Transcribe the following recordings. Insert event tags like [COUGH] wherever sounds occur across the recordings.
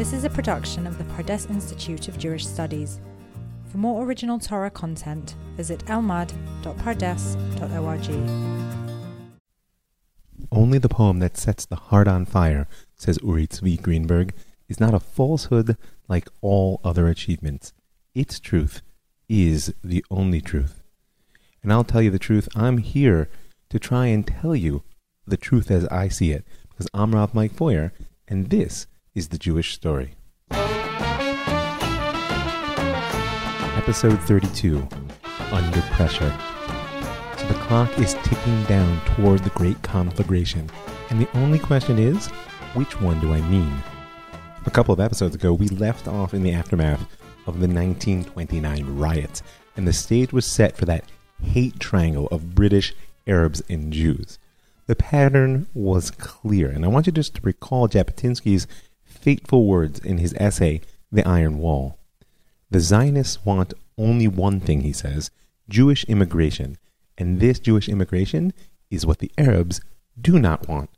This is a production of the Pardes Institute of Jewish Studies. For more original Torah content, visit elmad.pardes.org. Only the poem that sets the heart on fire, says Uri Tzvi Greenberg, is not a falsehood like all other achievements. Its truth is the only truth. And I'll tell you the truth, I'm here to try and tell you the truth as I see it, because I'm Rav Mike Feuer, and this is the Jewish story. Episode 32 Under Pressure. So the clock is ticking down toward the great conflagration, and the only question is which one do I mean? A couple of episodes ago, we left off in the aftermath of the 1929 riots, and the stage was set for that hate triangle of British, Arabs, and Jews. The pattern was clear, and I want you just to recall Jabotinsky's fateful words in his essay, The Iron Wall. The Zionists want only one thing, he says Jewish immigration, and this Jewish immigration is what the Arabs do not want.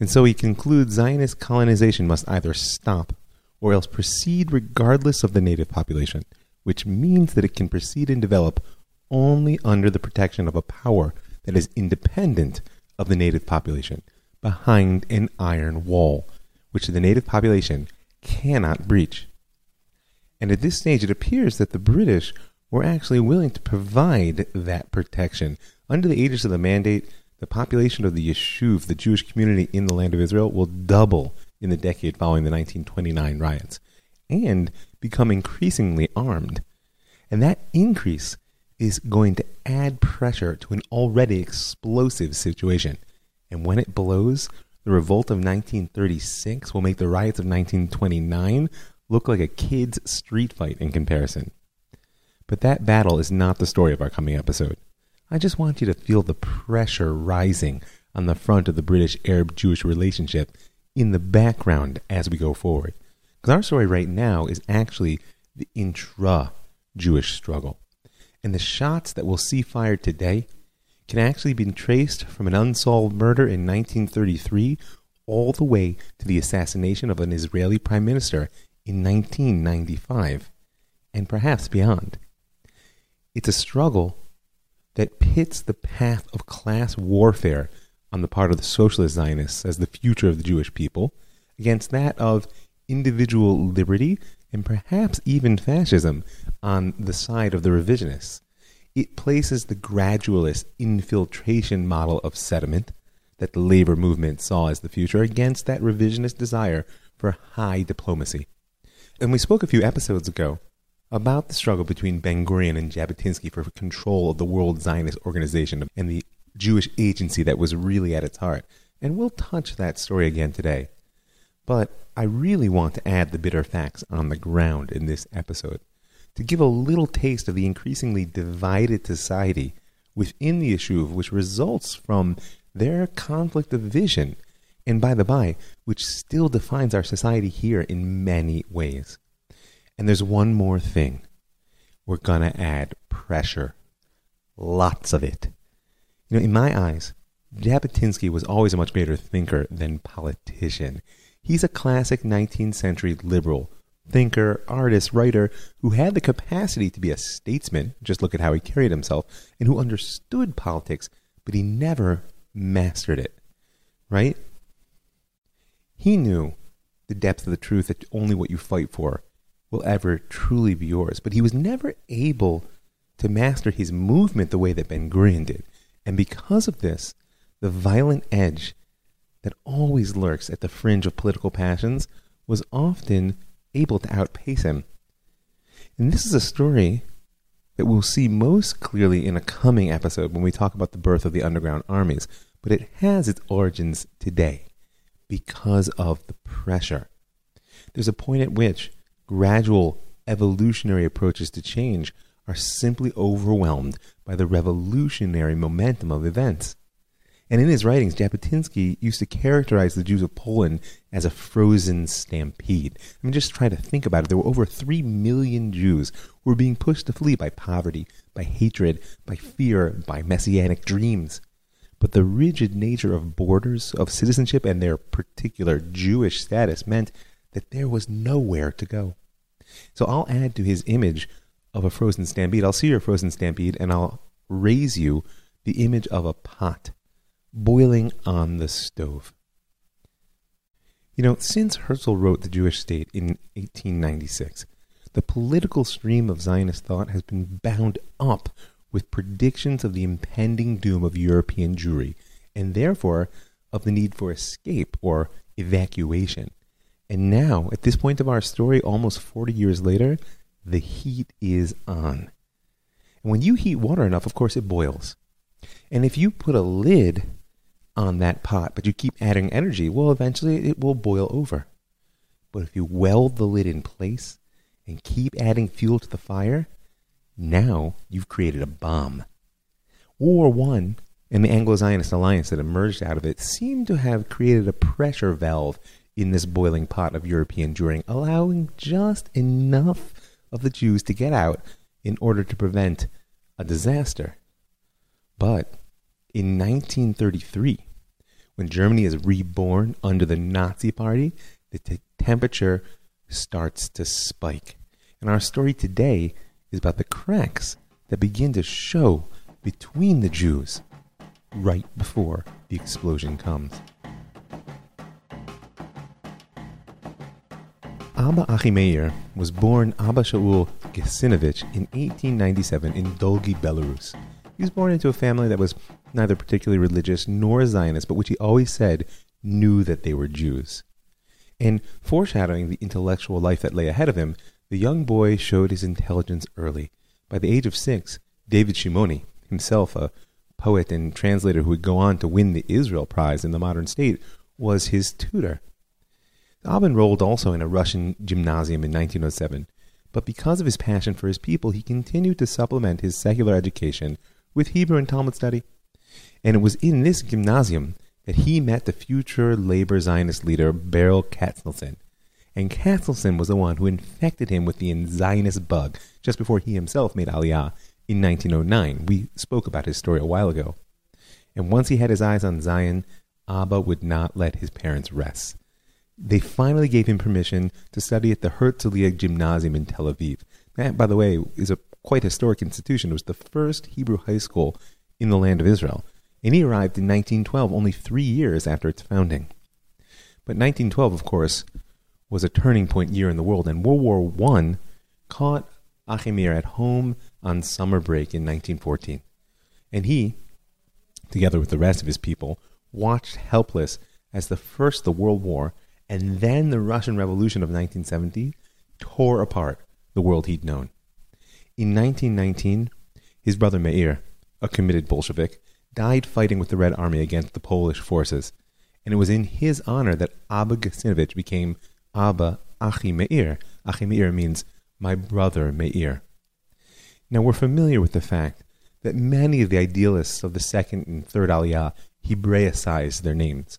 And so he concludes Zionist colonization must either stop or else proceed regardless of the native population, which means that it can proceed and develop only under the protection of a power that is independent of the native population, behind an iron wall, which the native population cannot breach. And at this stage, it appears that the British were actually willing to provide that protection. Under the aegis of the mandate, the population of the Yishuv, the Jewish community in the land of Israel, will double in the decade following the 1929 riots and become increasingly armed. And that increase is going to add pressure to an already explosive situation. And when it blows, the revolt of 1936 will make the riots of 1929 look like a kid's street fight in comparison. But that battle is not the story of our coming episode. I just want you to feel the pressure rising on the front of the British Arab Jewish relationship in the background as we go forward. Because our story right now is actually the intra Jewish struggle. And the shots that we'll see fired today can actually be traced from an unsolved murder in 1933 all the way to the assassination of an Israeli prime minister in 1995, and perhaps beyond. It's a struggle that pits the path of class warfare on the part of the socialist Zionists as the future of the Jewish people against that of individual liberty and perhaps even fascism on the side of the revisionists it places the gradualist infiltration model of sediment that the labor movement saw as the future against that revisionist desire for high diplomacy. And we spoke a few episodes ago about the struggle between Ben Gurion and Jabotinsky for control of the World Zionist Organization and the Jewish agency that was really at its heart. And we'll touch that story again today. But I really want to add the bitter facts on the ground in this episode to give a little taste of the increasingly divided society within the Yishuv, which results from their conflict of vision, and by the by, which still defines our society here in many ways. And there's one more thing. We're going to add pressure. Lots of it. You know, in my eyes, Jabotinsky was always a much greater thinker than politician. He's a classic 19th century liberal thinker, artist, writer who had the capacity to be a statesman, just look at how he carried himself, and who understood politics, but he never mastered it. Right? He knew the depth of the truth that only what you fight for will ever truly be yours, but he was never able to master his movement the way that Ben Gurion did. And because of this, the violent edge that always lurks at the fringe of political passions was often able to outpace him. And this is a story that we'll see most clearly in a coming episode when we talk about the birth of the underground armies, but it has its origins today because of the pressure. There's a point at which gradual evolutionary approaches to change are simply overwhelmed by the revolutionary momentum of events. And in his writings, Jabotinsky used to characterize the Jews of Poland as a frozen stampede. I mean, just try to think about it. There were over 3 million Jews who were being pushed to flee by poverty, by hatred, by fear, by messianic dreams. But the rigid nature of borders, of citizenship, and their particular Jewish status meant that there was nowhere to go. So I'll add to his image of a frozen stampede. I'll see your frozen stampede and I'll raise you the image of a pot boiling on the stove. You know, since Herzl wrote The Jewish State in 1896, the political stream of Zionist thought has been bound up with predictions of the impending doom of European Jewry, and therefore of the need for escape or evacuation. And now, at this point of our story, almost 40 years later, the heat is on. And when you heat water enough, of course, it boils. And if you put a lid on that pot, but you keep adding energy, well, eventually it will boil over. But if you weld the lid in place and keep adding fuel to the fire, now you've created a bomb. World War I and the Anglo Zionist alliance that emerged out of it seemed to have created a pressure valve in this boiling pot of European Jewry, allowing just enough of the Jews to get out in order to prevent a disaster. But in 1933, when Germany is reborn under the Nazi Party, the t- temperature starts to spike. And our story today is about the cracks that begin to show between the Jews right before the explosion comes. Abba Achimeir was born Abba Shaul Gesinovich in 1897 in Dolgi, Belarus. He was born into a family that was neither particularly religious nor Zionist, but which he always said knew that they were Jews. And foreshadowing the intellectual life that lay ahead of him, the young boy showed his intelligence early. By the age of six, David Shimoni, himself a poet and translator who would go on to win the Israel Prize in the modern state, was his tutor. Abba enrolled also in a Russian gymnasium in 1907, but because of his passion for his people, he continued to supplement his secular education with Hebrew and Talmud study. And it was in this gymnasium that he met the future labor Zionist leader Berl Katznelson. And Katznelson was the one who infected him with the Zionist bug just before he himself made Aliyah in 1909. We spoke about his story a while ago. And once he had his eyes on Zion, Abba would not let his parents rest. They finally gave him permission to study at the Herzliya Gymnasium in Tel Aviv. That, by the way, is a quite historic institution. It was the first Hebrew high school in the land of Israel. And he arrived in 1912, only three years after its founding. But 1912, of course, was a turning point year in the world, and World War I caught Achimeir at home on summer break in 1914. And he, together with the rest of his people, watched helpless as the first the World War and then the Russian Revolution of 1917 tore apart the world he'd known. In 1919, his brother Meir, a committed Bolshevik, died fighting with the Red Army against the Polish forces, and it was in his honor that Abba Gesinovich became Abba Achi Meir. Achi Meir means my brother Meir. Now we're familiar with the fact that many of the idealists of the second and third Aliyah Hebraicized their names.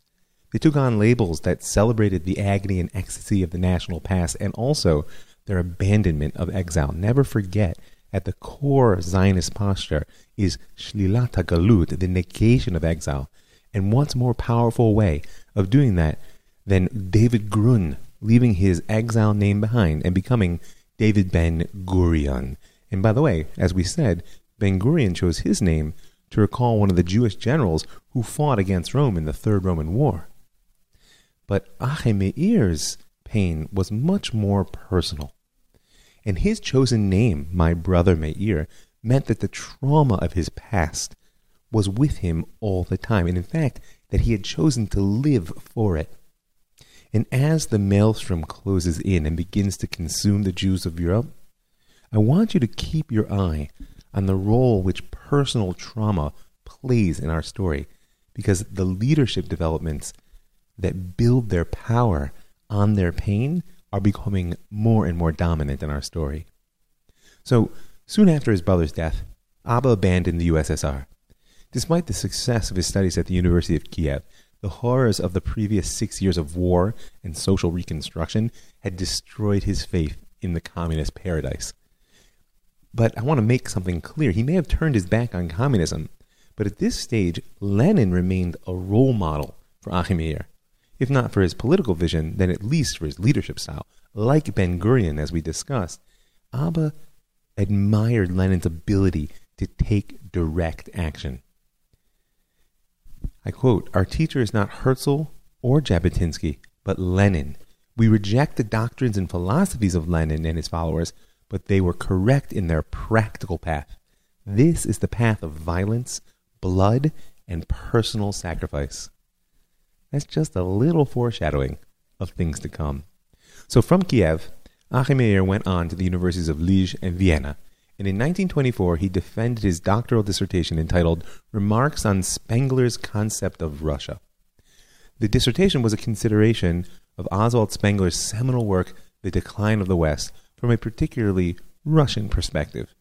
They took on labels that celebrated the agony and ecstasy of the national past and also their abandonment of exile. Never forget, at the core Zionist posture is shlilat galut, the negation of exile. And what's more powerful way of doing that than David Grun leaving his exile name behind and becoming David Ben Gurion? And by the way, as we said, Ben Gurion chose his name to recall one of the Jewish generals who fought against Rome in the Third Roman War. But Achimeir's pain was much more personal. And his chosen name, my brother Meir, meant that the trauma of his past was with him all the time, and in fact, that he had chosen to live for it. And as the maelstrom closes in and begins to consume the Jews of Europe, I want you to keep your eye on the role which personal trauma plays in our story, because the leadership developments that build their power on their pain are becoming more and more dominant in our story. So, soon after his brother's death, Abba abandoned the USSR. Despite the success of his studies at the University of Kiev, the horrors of the previous six years of war and social reconstruction had destroyed his faith in the communist paradise. But I want to make something clear. He may have turned his back on communism, but at this stage, Lenin remained a role model for Achimeir. If not for his political vision, then at least for his leadership style. Like Ben Gurion, as we discussed, Abba admired Lenin's ability to take direct action. I quote, Our teacher is not Herzl or Jabotinsky, but Lenin. We reject the doctrines and philosophies of Lenin and his followers, but they were correct in their practical path. This is the path of violence, blood, and personal sacrifice. That's just a little foreshadowing of things to come. So from Kiev, Achim went on to the universities of Liege and Vienna, and in 1924 he defended his doctoral dissertation entitled Remarks on Spengler's Concept of Russia. The dissertation was a consideration of Oswald Spengler's seminal work, The Decline of the West, from a particularly Russian perspective.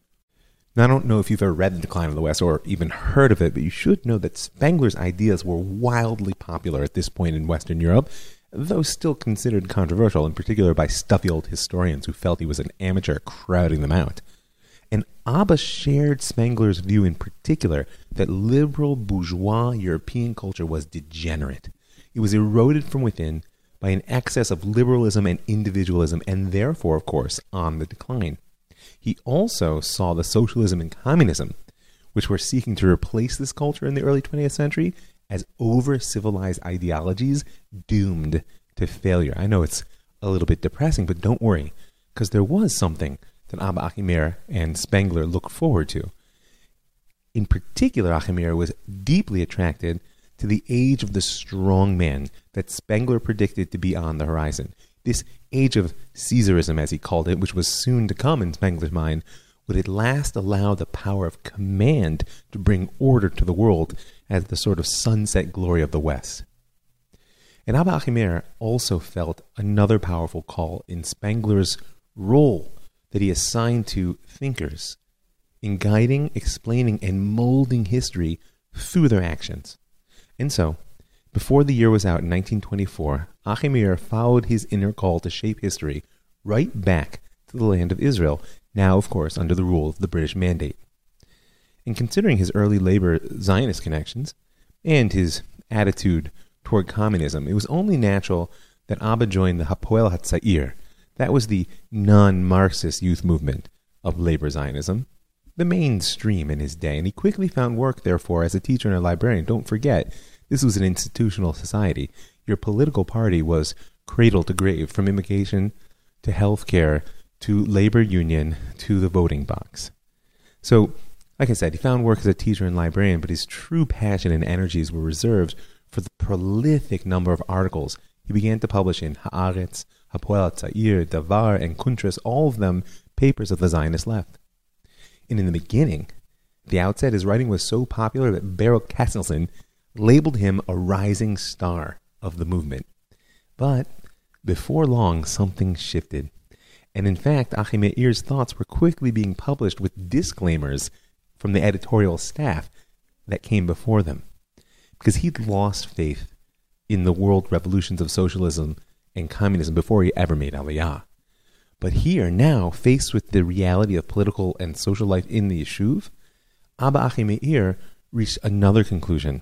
Now, I don't know if you've ever read The Decline of the West or even heard of it, but you should know that Spengler's ideas were wildly popular at this point in Western Europe, though still considered controversial, in particular by stuffy old historians who felt he was an amateur crowding them out. And Abba shared Spengler's view in particular that liberal bourgeois European culture was degenerate. It was eroded from within by an excess of liberalism and individualism, and therefore, of course, on the decline. He also saw the socialism and communism, which were seeking to replace this culture in the early 20th century, as over civilized ideologies doomed to failure. I know it's a little bit depressing, but don't worry, because there was something that Abba Achim and Spengler looked forward to. In particular, Achim was deeply attracted to the age of the strong man that Spengler predicted to be on the horizon. This age of Caesarism, as he called it, which was soon to come in Spengler's mind, would at last allow the power of command to bring order to the world as the sort of sunset glory of the West. And Abba Achimeir also felt another powerful call in Spengler's role that he assigned to thinkers in guiding, explaining, and molding history through their actions. And so, before the year was out in 1924, Achimeir followed his inner call to shape history right back to the land of Israel, now, of course, under the rule of the British Mandate. In considering his early labor Zionist connections and his attitude toward communism, it was only natural that Abba joined the Hapoel Hatzair. That was the non Marxist youth movement of labor Zionism, the mainstream in his day, and he quickly found work, therefore, as a teacher and a librarian. Don't forget, this was an institutional society. Your political party was cradle to grave, from immigration to health care to labor union to the voting box. So, like I said, he found work as a teacher and librarian, but his true passion and energies were reserved for the prolific number of articles he began to publish in Haaretz, Hapoel Tzair, Davar, and Kuntres, all of them papers of the Zionist left. And in the beginning, the outset, his writing was so popular that Baruch Katznelson labeled him a rising star of the movement. But before long, something shifted. And in fact, Achimeir's thoughts were quickly being published with disclaimers from the editorial staff that came before them. Because he'd lost faith in the world revolutions of socialism and communism before he ever made Aliyah. But here, now, faced with the reality of political and social life in the Yishuv, Abba Achimeir reached another conclusion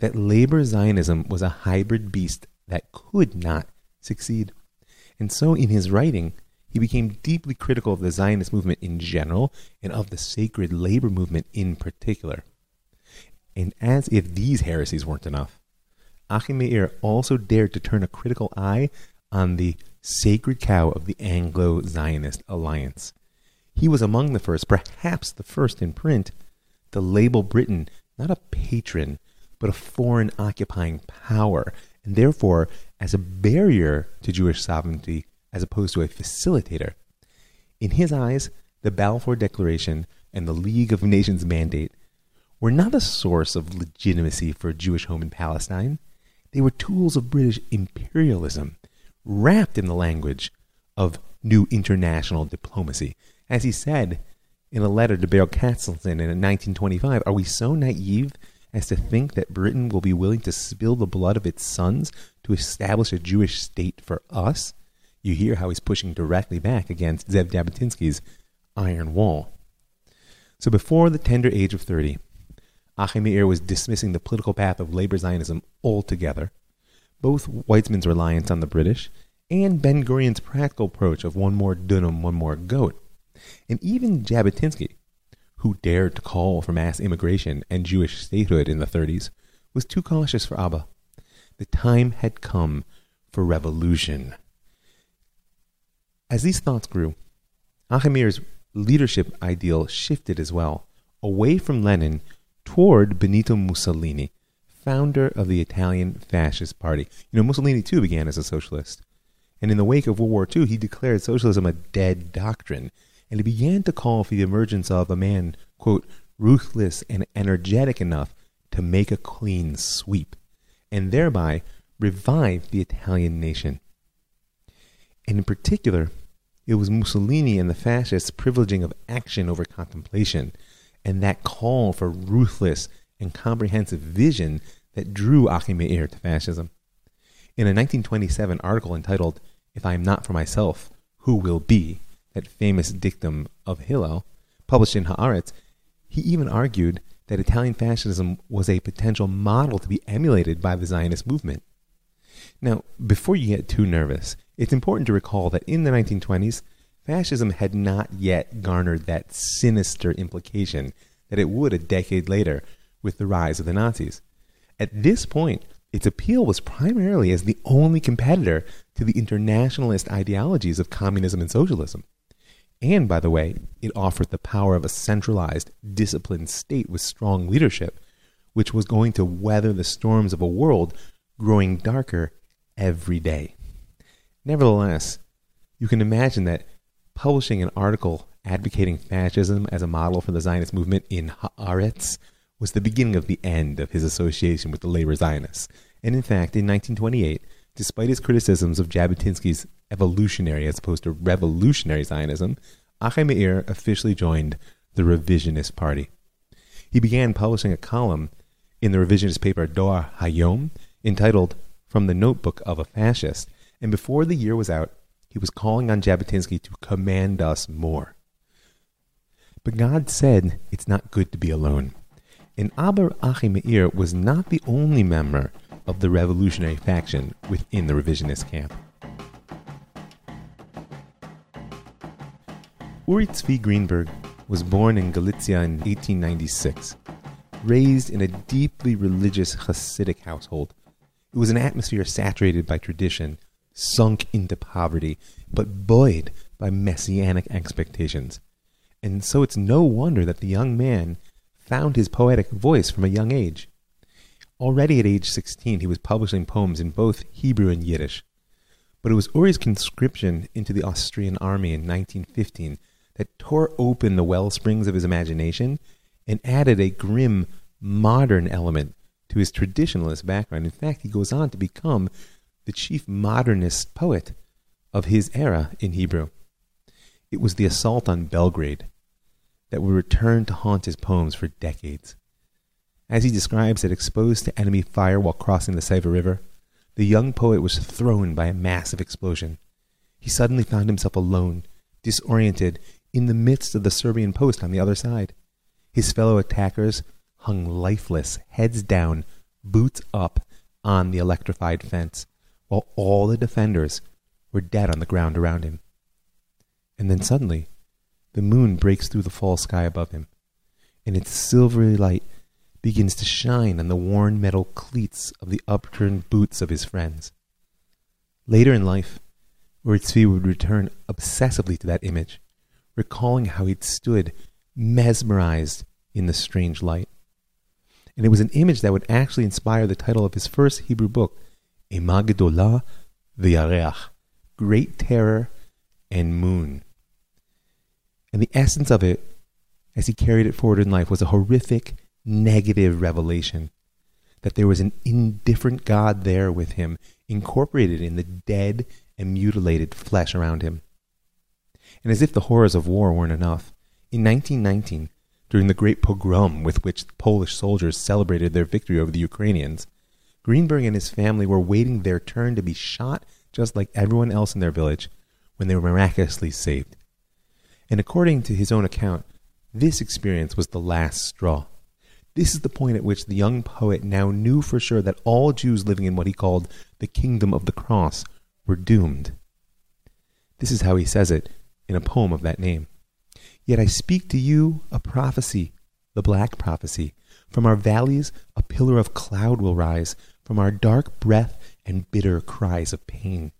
that labor Zionism was a hybrid beast that could not succeed. And so, in his writing, he became deeply critical of the Zionist movement in general and of the sacred labor movement in particular. And as if these heresies weren't enough, Achimeir also dared to turn a critical eye on the sacred cow of the Anglo Zionist alliance. He was among the first, perhaps the first in print, to label Britain not a patron, but a foreign occupying power, and therefore as a barrier to Jewish sovereignty as opposed to a facilitator. In his eyes, the Balfour Declaration and the League of Nations mandate were not a source of legitimacy for a Jewish home in Palestine. They were tools of British imperialism wrapped in the language of new international diplomacy. As he said in a letter to Berl Katznelson in 1925, are we so naive as to think that Britain will be willing to spill the blood of its sons to establish a Jewish state for us? You hear how he's pushing directly back against Zev Jabotinsky's Iron Wall. So before the tender age of 30, Achimeir was dismissing the political path of labor Zionism altogether both Weizmann's reliance on the British and Ben Gurion's practical approach of one more dunam, one more goat. And even Jabotinsky, who dared to call for mass immigration and Jewish statehood in the 30s, was too cautious for Abba. The time had come for revolution. As these thoughts grew, Achimeir's leadership ideal shifted as well, away from Lenin toward Benito Mussolini, founder of the Italian Fascist Party. You know, Mussolini too began as a socialist. And in the wake of World War II, he declared socialism a dead doctrine. And he began to call for the emergence of a man, quote, ruthless and energetic enough to make a clean sweep, and thereby revive the Italian nation. And in particular, it was Mussolini and the fascists privileging of action over contemplation, and that call for ruthless and comprehensive vision that drew Achimeir to fascism. In a 1927 article entitled, If I Am Not for Myself, Who Will Be? That famous dictum of Hillel, published in Haaretz, he even argued that Italian fascism was a potential model to be emulated by the Zionist movement. Now, before you get too nervous, it's important to recall that in the 1920s, fascism had not yet garnered that sinister implication that it would a decade later with the rise of the Nazis. At this point, its appeal was primarily as the only competitor to the internationalist ideologies of communism and socialism. And, by the way, it offered the power of a centralized, disciplined state with strong leadership, which was going to weather the storms of a world growing darker every day. Nevertheless, you can imagine that publishing an article advocating fascism as a model for the Zionist movement in Haaretz was the beginning of the end of his association with the labor Zionists. And in fact, in 1928, despite his criticisms of Jabotinsky's evolutionary as opposed to revolutionary Zionism, Achimeir officially joined the Revisionist Party. He began publishing a column in the revisionist paper Doar Hayom entitled From the Notebook of a Fascist, and before the year was out, he was calling on Jabotinsky to command us more. But God said it's not good to be alone. And Abba Achimeir was not the only member of the revolutionary faction within the revisionist camp. Uri Tzvi Greenberg was born in Galicia in 1896, raised in a deeply religious Hasidic household. It was an atmosphere saturated by tradition, sunk into poverty, but buoyed by messianic expectations. And so it's no wonder that the young man found his poetic voice from a young age. Already at age 16, he was publishing poems in both Hebrew and Yiddish. But it was Uri's conscription into the Austrian army in 1915 that tore open the well springs of his imagination and added a grim, modern element to his traditionalist background. In fact, he goes on to become the chief modernist poet of his era in Hebrew. It was the assault on Belgrade that would return to haunt his poems for decades. As he describes it, exposed to enemy fire while crossing the Sava River, the young poet was thrown by a massive explosion. He suddenly found himself alone, disoriented, in the midst of the Serbian post on the other side. His fellow attackers hung lifeless, heads down, boots up, on the electrified fence, while all the defenders were dead on the ground around him. And then suddenly, the moon breaks through the fall sky above him, and its silvery light begins to shine on the worn metal cleats of the upturned boots of his friends. Later in life, Tzvi would return obsessively to that image, recalling how he'd stood mesmerized in the strange light. And it was an image that would actually inspire the title of his first Hebrew book, Ema Gedolah V'Yareach, Great Terror and Moon. And the essence of it, as he carried it forward in life, was a horrific, negative revelation that there was an indifferent God there with him, incorporated in the dead and mutilated flesh around him. And as if the horrors of war weren't enough, in 1919, during the great pogrom with which Polish soldiers celebrated their victory over the Ukrainians, Greenberg and his family were waiting their turn to be shot just like everyone else in their village when they were miraculously saved. And according to his own account, this experience was the last straw. This is the point at which the young poet now knew for sure that all Jews living in what he called the kingdom of the cross were doomed. This is how he says it in a poem of that name. Yet I speak to you a prophecy, the black prophecy. From our valleys a pillar of cloud will rise, from our dark breath and bitter cries of pain.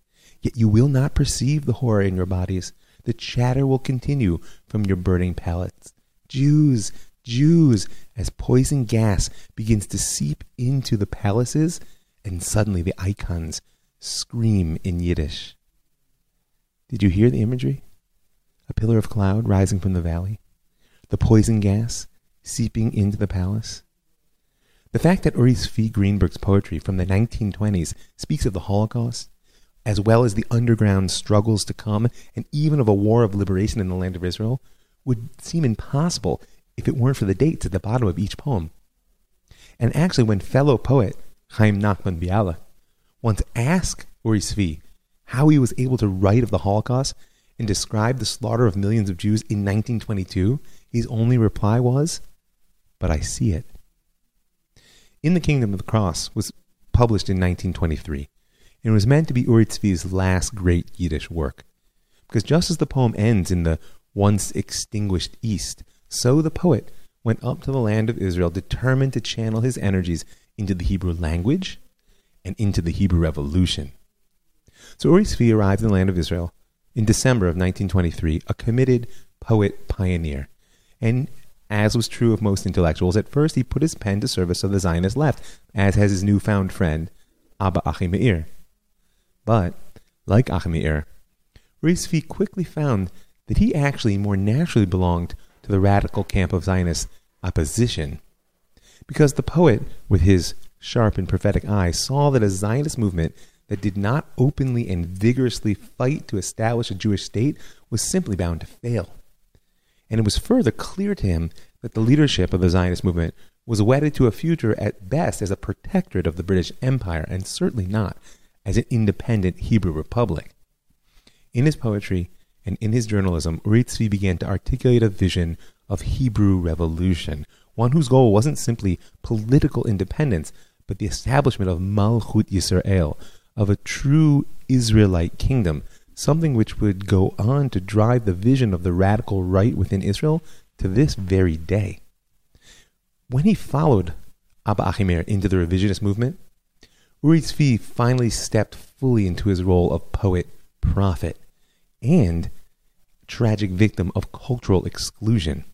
Yet you will not perceive the horror in your bodies. The chatter will continue from your burning palates. Jews, Jews, as poison gas begins to seep into the palaces, and suddenly the icons scream in Yiddish. Did you hear the imagery? A pillar of cloud rising from the valley, the poison gas seeping into the palace. The fact that Uri Zvi Greenberg's poetry from the 1920s speaks of the Holocaust, as well as the underground struggles to come, and even of a war of liberation in the land of Israel, would seem impossible if it weren't for the dates at the bottom of each poem. And actually, when fellow poet Chaim Nachman Bialik once asked Uri Zvi how he was able to write of the Holocaust and describe the slaughter of millions of Jews in 1922, his only reply was, But I see it. In the Kingdom of the Cross was published in 1923 and was meant to be Uri Zvi's last great Yiddish work. Because just as the poem ends in the once extinguished East, so the poet went up to the land of Israel determined to channel his energies into the Hebrew language and into the Hebrew Revolution. So Uri Zvi arrived in the land of Israel in December of 1923, a committed poet pioneer. And as was true of most intellectuals, at first he put his pen to service of the Zionist left, as has his newfound friend, Abba Achimeir. But, like Achimeir, Uri Zvi quickly found that he actually more naturally belonged to the radical camp of Zionist opposition. Because the poet, with his sharp and prophetic eye, saw that a Zionist movement that did not openly and vigorously fight to establish a Jewish state was simply bound to fail. And it was further clear to him that the leadership of the Zionist movement was wedded to a future at best as a protectorate of the British Empire, and certainly not as an independent Hebrew republic. In his poetry, and in his journalism, Uri Zvi began to articulate a vision of Hebrew revolution, one whose goal wasn't simply political independence, but the establishment of Malchut Yisrael, of a true Israelite kingdom, something which would go on to drive the vision of the radical right within Israel to this very day. When he followed Abba Achimeir into the revisionist movement, Uri Zvi finally stepped fully into his role of poet prophet and tragic victim of cultural exclusion.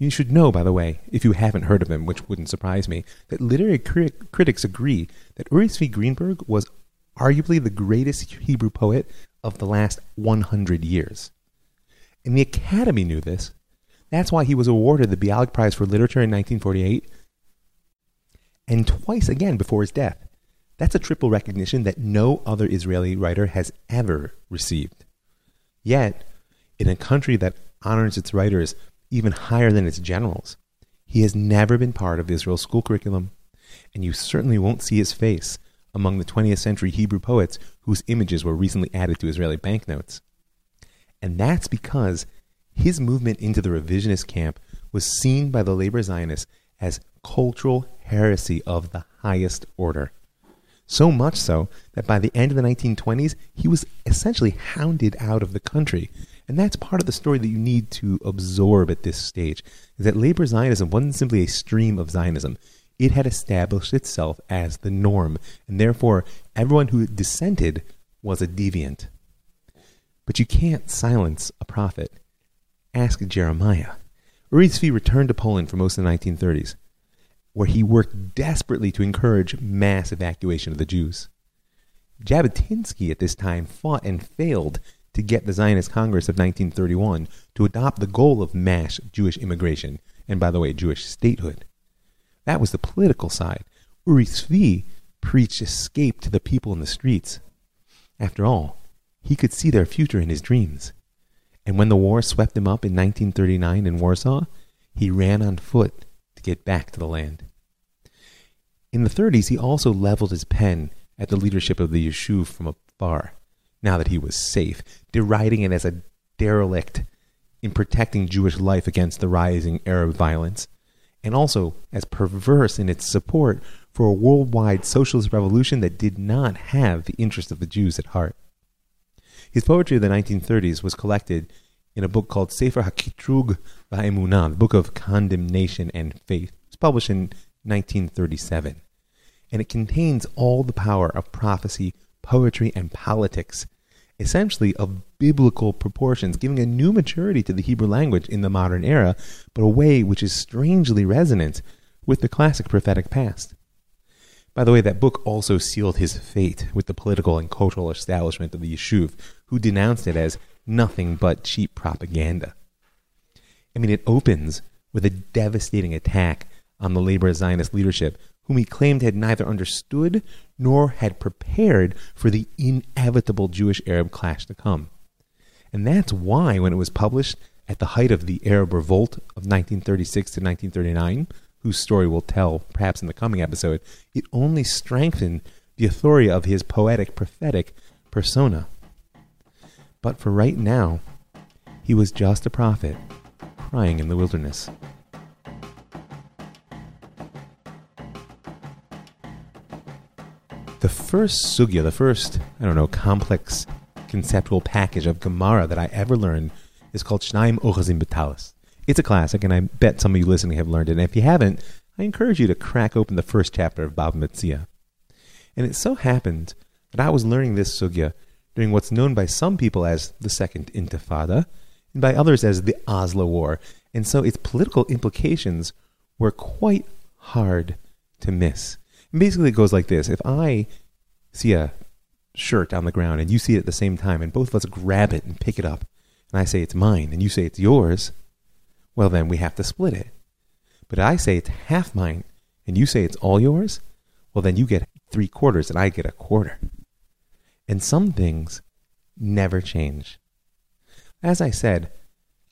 You should know, by the way, if you haven't heard of him, which wouldn't surprise me, that literary cri- critics agree that Uri Zvi Greenberg was arguably the greatest Hebrew poet of the last 100 years. And the Academy knew this. That's why he was awarded the Bialik Prize for Literature in 1948 and twice again before his death. That's a triple recognition that no other Israeli writer has ever received. Yet, in a country that honors its writers even higher than its generals, he has never been part of Israel's school curriculum, and you certainly won't see his face among the 20th century Hebrew poets whose images were recently added to Israeli banknotes. And that's because his movement into the revisionist camp was seen by the labor Zionists as cultural heresy of the highest order. So much so that by the end of the 1920s, he was essentially hounded out of the country. And that's part of the story that you need to absorb at this stage, is that labor Zionism wasn't simply a stream of Zionism. It had established itself as the norm, and therefore everyone who dissented was a deviant. But you can't silence a prophet. Ask Jeremiah. Uri Zvi returned to Poland for most of the 1930s where he worked desperately to encourage mass evacuation of the Jews. Jabotinsky at this time fought and failed to get the Zionist Congress of 1931 to adopt the goal of mass Jewish immigration, and by the way, Jewish statehood. That was the political side. Uri Zvi preached escape to the people in the streets. After all, he could see their future in his dreams. And when the war swept him up in 1939 in Warsaw, he ran on foot to get back to the land. In the 30s, he also leveled his pen at the leadership of the Yishuv from afar, now that he was safe, deriding it as a derelict in protecting Jewish life against the rising Arab violence, and also as perverse in its support for a worldwide socialist revolution that did not have the interest of the Jews at heart. His poetry of the 1930s was collected in a book called Sefer HaKitrug VaEmunah, the Book of Condemnation and Faith. It was published in 1937. And it contains all the power of prophecy, poetry, and politics, essentially of biblical proportions, giving a new maturity to the Hebrew language in the modern era, but a way which is strangely resonant with the classic prophetic past. By the way, that book also sealed his fate with the political and cultural establishment of the Yishuv, who denounced it as nothing but cheap propaganda. I mean, it opens with a devastating attack on the labor Zionist leadership, whom he claimed had neither understood nor had prepared for the inevitable Jewish Arab clash to come. And that's why, when it was published at the height of the Arab Revolt of 1936 to 1939, whose story we'll tell perhaps in the coming episode, it only strengthened the authority of his poetic, prophetic persona. But for right now, he was just a prophet crying in the wilderness. The first sugya, the first, I don't know, complex conceptual package of Gemara that I ever learned is called Shnaim Ochazim Betalis. It's a classic, and I bet some of you listening have learned it. And if you haven't, I encourage you to crack open the first chapter of Bava Metzia. And it so happened that I was learning this sugya during what's known by some people as the Second Intifada, and by others as the Oslo War. And so its political implications were quite hard to miss. Basically, it goes like this If I see a shirt on the ground and you see it at the same time, and both of us grab it and pick it up, and I say it's mine, and you say it's yours, well, then we have to split it. But I say it's half mine, and you say it's all yours, well, then you get three quarters, and I get a quarter. And some things never change. As I said,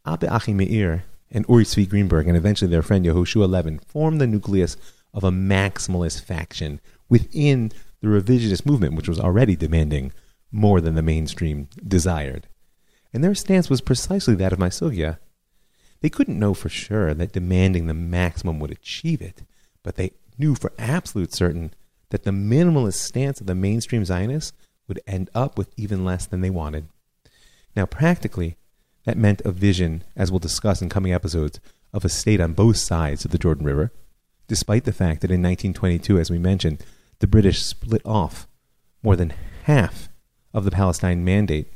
Abba Achimeir and Uri Tzvi Greenberg and eventually their friend Yehoshua Yeivin formed the nucleus of a maximalist faction within the revisionist movement, which was already demanding more than the mainstream desired. And their stance was precisely that of my sugya. They couldn't know for sure that demanding the maximum would achieve it, but they knew for absolute certain that the minimalist stance of the mainstream Zionists would end up with even less than they wanted. Now, practically, that meant a vision, as we'll discuss in coming episodes, of a state on both sides of the Jordan River, despite the fact that in 1922, as we mentioned, the British split off more than half of the Palestine Mandate,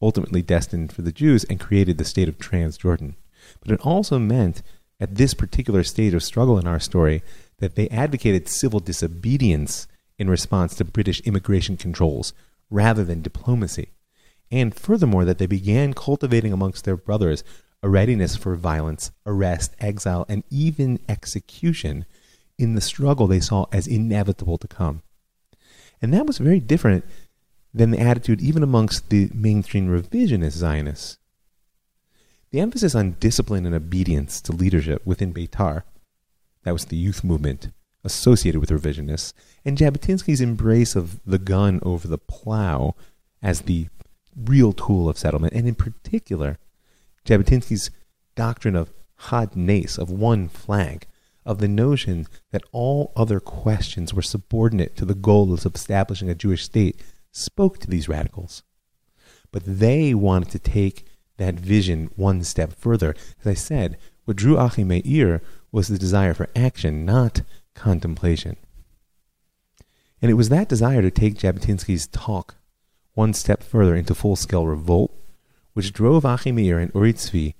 ultimately destined for the Jews, and created the state of Transjordan. But it also meant, at this particular stage of struggle in our story, that they advocated civil disobedience in response to British immigration controls rather than diplomacy. And furthermore, that they began cultivating amongst their brothers a readiness for violence, arrest, exile, and even execution in the struggle they saw as inevitable to come. And that was very different than the attitude even amongst the mainstream revisionist Zionists. The emphasis on discipline and obedience to leadership within Beitar, that was the youth movement associated with revisionists, and Jabotinsky's embrace of the gun over the plow as the real tool of settlement, and in particular, Jabotinsky's doctrine of Had of one flag, of the notion that all other questions were subordinate to the goal of establishing a Jewish state, spoke to these radicals. But they wanted to take that vision one step further. As I said, what drew Achimeir was the desire for action, not contemplation. And it was that desire to take Jabotinsky's talk one step further into full scale revolt which drove Achimeir and Uri Tzvi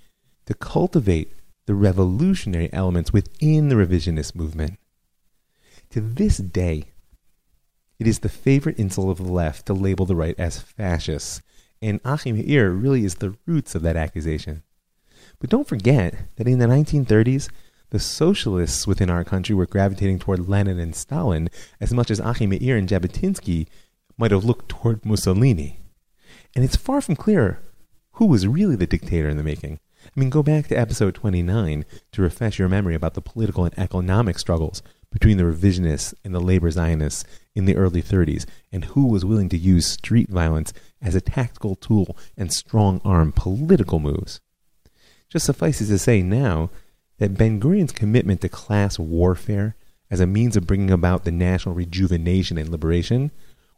to cultivate the revolutionary elements within the revisionist movement. To this day, it is the favorite insult of the left to label the right as fascists, and Achimeir really is the roots of that accusation. But don't forget that in the 1930s, the socialists within our country were gravitating toward Lenin and Stalin as much as Achimeir and Jabotinsky might have looked toward Mussolini. And it's far from clear who was really the dictator in the making. I mean, go back to episode 29 to refresh your memory about the political and economic struggles between the revisionists and the labor Zionists in the early 30s, and who was willing to use street violence as a tactical tool and strong arm political moves. Just suffices to say now that Ben Gurion's commitment to class warfare as a means of bringing about the national rejuvenation and liberation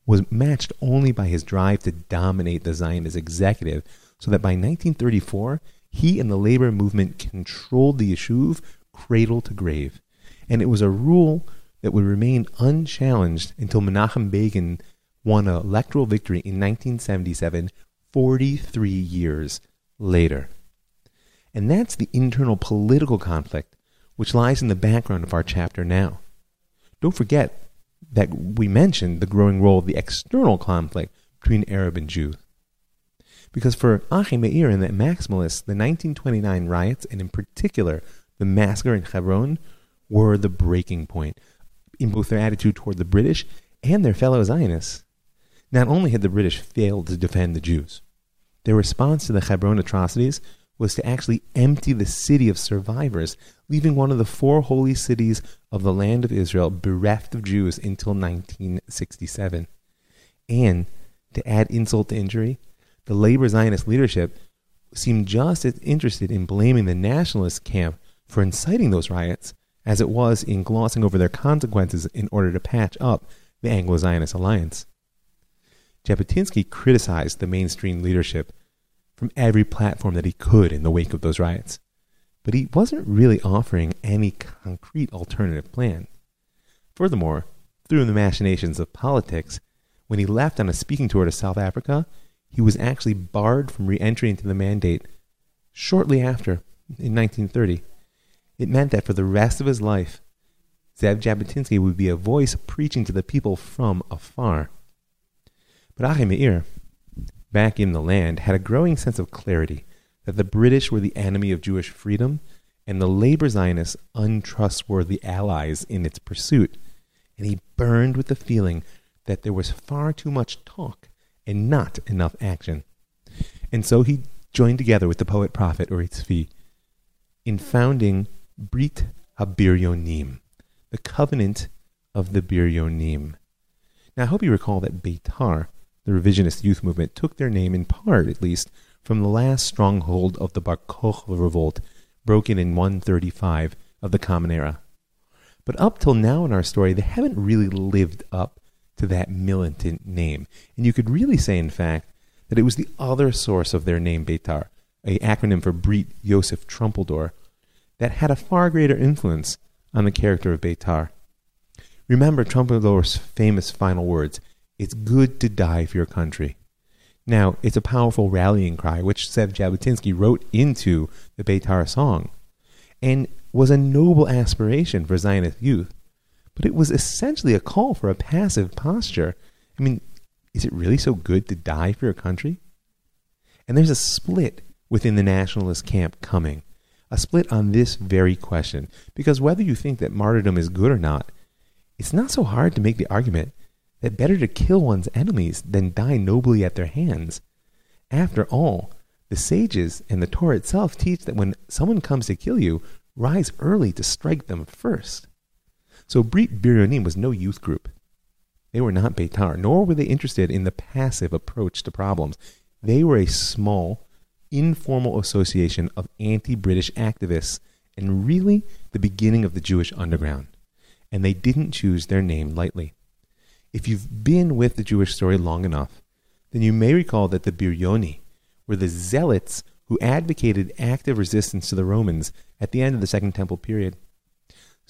was matched only by his drive to dominate the Zionist executive, so that by 1934, he and the labor movement controlled the Yishuv cradle to grave. And it was a rule that would remain unchallenged until Menachem Begin won an electoral victory in 1977, 43 years later. And that's the internal political conflict which lies in the background of our chapter now. Don't forget that we mentioned the growing role of the external conflict between Arab and Jew. Because for Achimeir and the Maximalists, the 1929 riots, and in particular the massacre in Hebron, were the breaking point in both their attitude toward the British and their fellow Zionists. Not only had the British failed to defend the Jews, their response to the Hebron atrocities was to actually empty the city of survivors, leaving one of the four holy cities of the land of Israel bereft of Jews until 1967. And to add insult to injury, the labor Zionist leadership seemed just as interested in blaming the nationalist camp for inciting those riots as it was in glossing over their consequences in order to patch up the Anglo Zionist alliance. Jabotinsky criticized the mainstream leadership from every platform that he could in the wake of those riots, but he wasn't really offering any concrete alternative plan. Furthermore, through the machinations of politics, when he left on a speaking tour to South Africa, he was actually barred from re entry into the mandate shortly after, in 1930. It meant that for the rest of his life, Zev Jabotinsky would be a voice preaching to the people from afar. But Achim back in the land, had a growing sense of clarity that the British were the enemy of Jewish freedom and the labor Zionists untrustworthy allies in its pursuit. And he burned with the feeling that there was far too much talk and not enough action. And so he joined together with the poet prophet Tzvi in founding Brit HaBiryonim, the covenant of the Biryonim. Now, I hope you recall that Beitar the revisionist youth movement took their name in part, at least, from the last stronghold of the Bar Kokhba revolt, broken in 135 of the Common Era. But up till now in our story, they haven't really lived up to that militant name. And you could really say, in fact, that it was the other source of their name, Beitar, a acronym for Brit Yosef Trumpeldor, that had a far greater influence on the character of Beitar. Remember Trumpeldor's famous final words it's good to die for your country. Now, it's a powerful rallying cry, which Zev Jabotinsky wrote into the Beitar song, and was a noble aspiration for Zionist youth. But it was essentially a call for a passive posture. I mean, is it really so good to die for your country? And there's a split within the nationalist camp coming, a split on this very question. Because whether you think that martyrdom is good or not, it's not so hard to make the argument that better to kill one's enemies than die nobly at their hands. After all, the sages and the Torah itself teach that when someone comes to kill you, rise early to strike them first. So Brit Biryonim was no youth group. They were not Beitar, nor were they interested in the passive approach to problems. They were a small, informal association of anti British activists and really the beginning of the Jewish underground. And they didn't choose their name lightly. If you've been with the Jewish story long enough, then you may recall that the Biryoni were the zealots who advocated active resistance to the Romans at the end of the Second Temple period.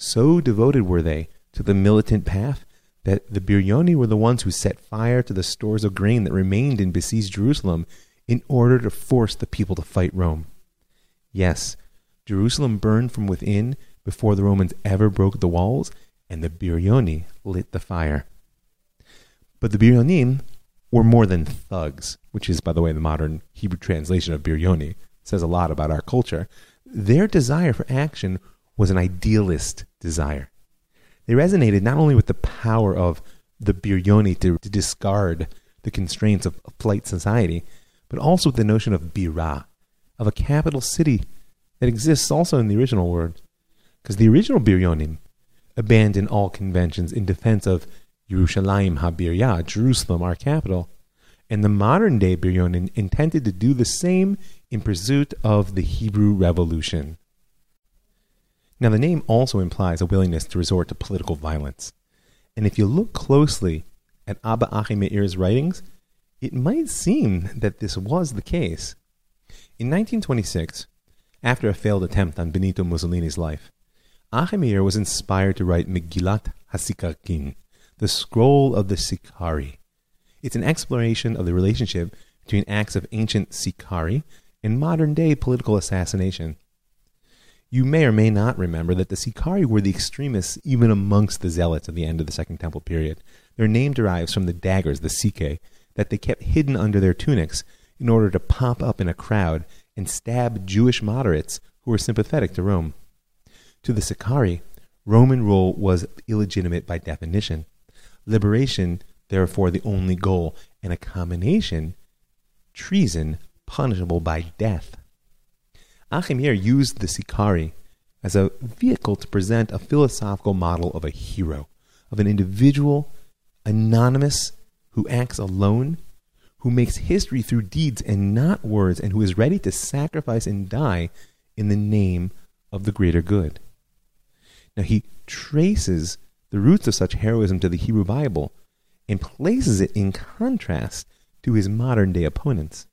So devoted were they to the militant path that the Biryoni were the ones who set fire to the stores of grain that remained in besieged Jerusalem in order to force the people to fight Rome. Yes, Jerusalem burned from within before the Romans ever broke the walls, and the Biryoni lit the fire. But the Biryonim were more than thugs, which is, by the way, the modern Hebrew translation of Biryoni. says a lot about our culture. Their desire for action was an idealist desire. They resonated not only with the power of the Biryoni to, to discard the constraints of, of polite society, but also with the notion of Bira, of a capital city that exists also in the original word. Because the original Biryonim abandoned all conventions in defense of Yerushalayim HaBirya, Jerusalem, our capital. And the modern day Biryonim intended to do the same in pursuit of the Hebrew Revolution. Now, the name also implies a willingness to resort to political violence. And if you look closely at Abba Achimeir's writings, it might seem that this was the case. In 1926, after a failed attempt on Benito Mussolini's life, Achimeir was inspired to write Megillat HaSikarin, the Scroll of the Sicarii. It's an exploration of the relationship between acts of ancient Sicarii and modern day political assassination. You may or may not remember that the Sicarii were the extremists even amongst the zealots of the end of the Second Temple period. Their name derives from the daggers, the Sike, that they kept hidden under their tunics in order to pop up in a crowd and stab Jewish moderates who were sympathetic to Rome. To the Sicarii, Roman rule was illegitimate by definition. Liberation, therefore, the only goal, and a combination, treason, punishable by death. Achimeir used the Sicarii as a vehicle to present a philosophical model of a hero, of an individual, anonymous, who acts alone, who makes history through deeds and not words, and who is ready to sacrifice and die in the name of the greater good. Now, he traces the roots of such heroism to the Hebrew Bible and places it in contrast to his modern day opponents.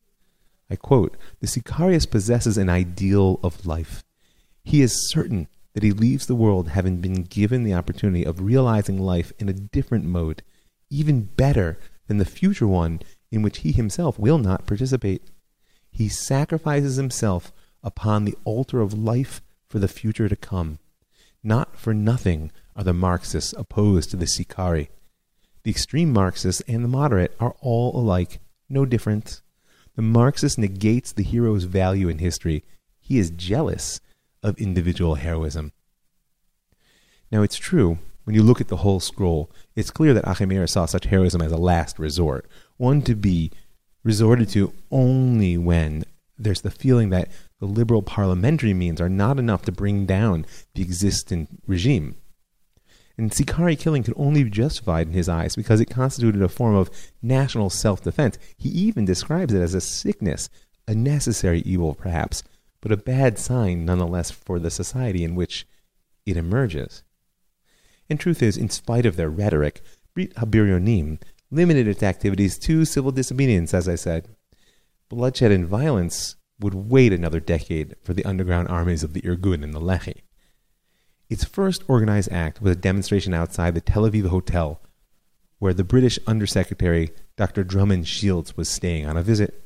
I quote The Sicarius possesses an ideal of life. He is certain that he leaves the world having been given the opportunity of realizing life in a different mode, even better than the future one in which he himself will not participate. He sacrifices himself upon the altar of life for the future to come. Not for nothing are the Marxists opposed to the Sicari. The extreme Marxists and the moderate are all alike, no difference. The Marxist negates the hero's value in history. He is jealous of individual heroism. Now, it's true, when you look at the whole scroll, it's clear that Achimeir saw such heroism as a last resort, one to be resorted to only when there's the feeling that the liberal parliamentary means are not enough to bring down the existing regime. And Sicarii killing could only be justified in his eyes because it constituted a form of national self defense. He even describes it as a sickness, a necessary evil perhaps, but a bad sign nonetheless for the society in which it emerges. And truth is, in spite of their rhetoric, Brit Habiryonim limited its activities to civil disobedience, as I said. Bloodshed and violence would wait another decade for the underground armies of the Irgun and the Lehi. Its first organized act was a demonstration outside the Tel Aviv Hotel, where the British Undersecretary Dr. Drummond Shiels was staying on a visit.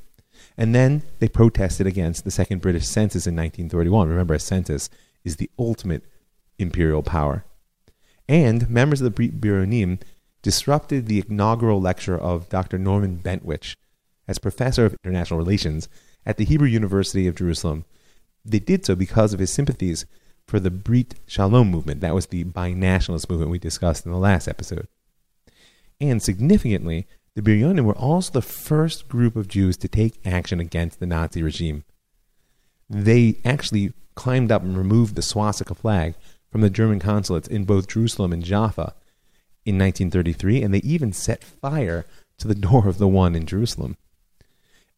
And then they protested against the Second British Census in 1931. Remember, a census is the ultimate imperial power. And members of the Brit disrupted the inaugural lecture of Dr. Norman Bentwich as professor of international relations at the Hebrew University of Jerusalem. They did so because of his sympathies for the Brit Shalom movement. That was the binationalist movement we discussed in the last episode. And significantly, the Biryonim were also the first group of Jews to take action against the Nazi regime. They actually climbed up and removed the swastika flag from the German consulates in both Jerusalem and Jaffa in 1933, and they even set fire to the [LAUGHS] door of the one in Jerusalem.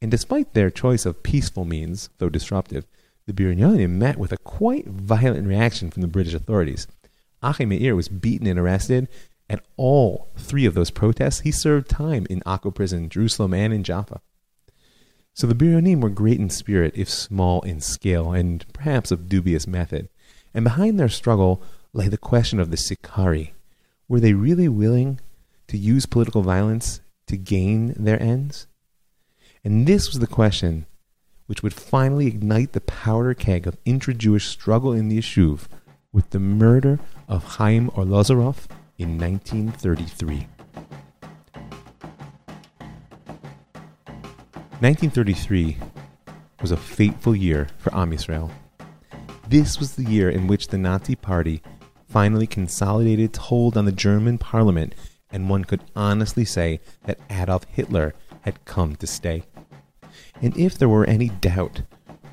And despite their choice of peaceful means, though disruptive, the Biryonim met with a quite violent reaction from the British authorities. Achimeir was beaten and arrested. At all three of those protests, he served time in Akko prison, Jerusalem, and in Jaffa. So the Biryonim were great in spirit, if small in scale, and perhaps of dubious method. And behind their struggle lay the question of the Sicarii. Were they really willing to use political violence to gain their ends? And this was the question which would finally ignite the powder keg of intra-Jewish struggle in the Yishuv with the murder of Chaim Arlosoroff in 1933. 1933 was a fateful year for Am Yisrael. This was the year in which the Nazi Party finally consolidated its hold on the German parliament, and one could honestly say that Adolf Hitler had come to stay. And if there were any doubt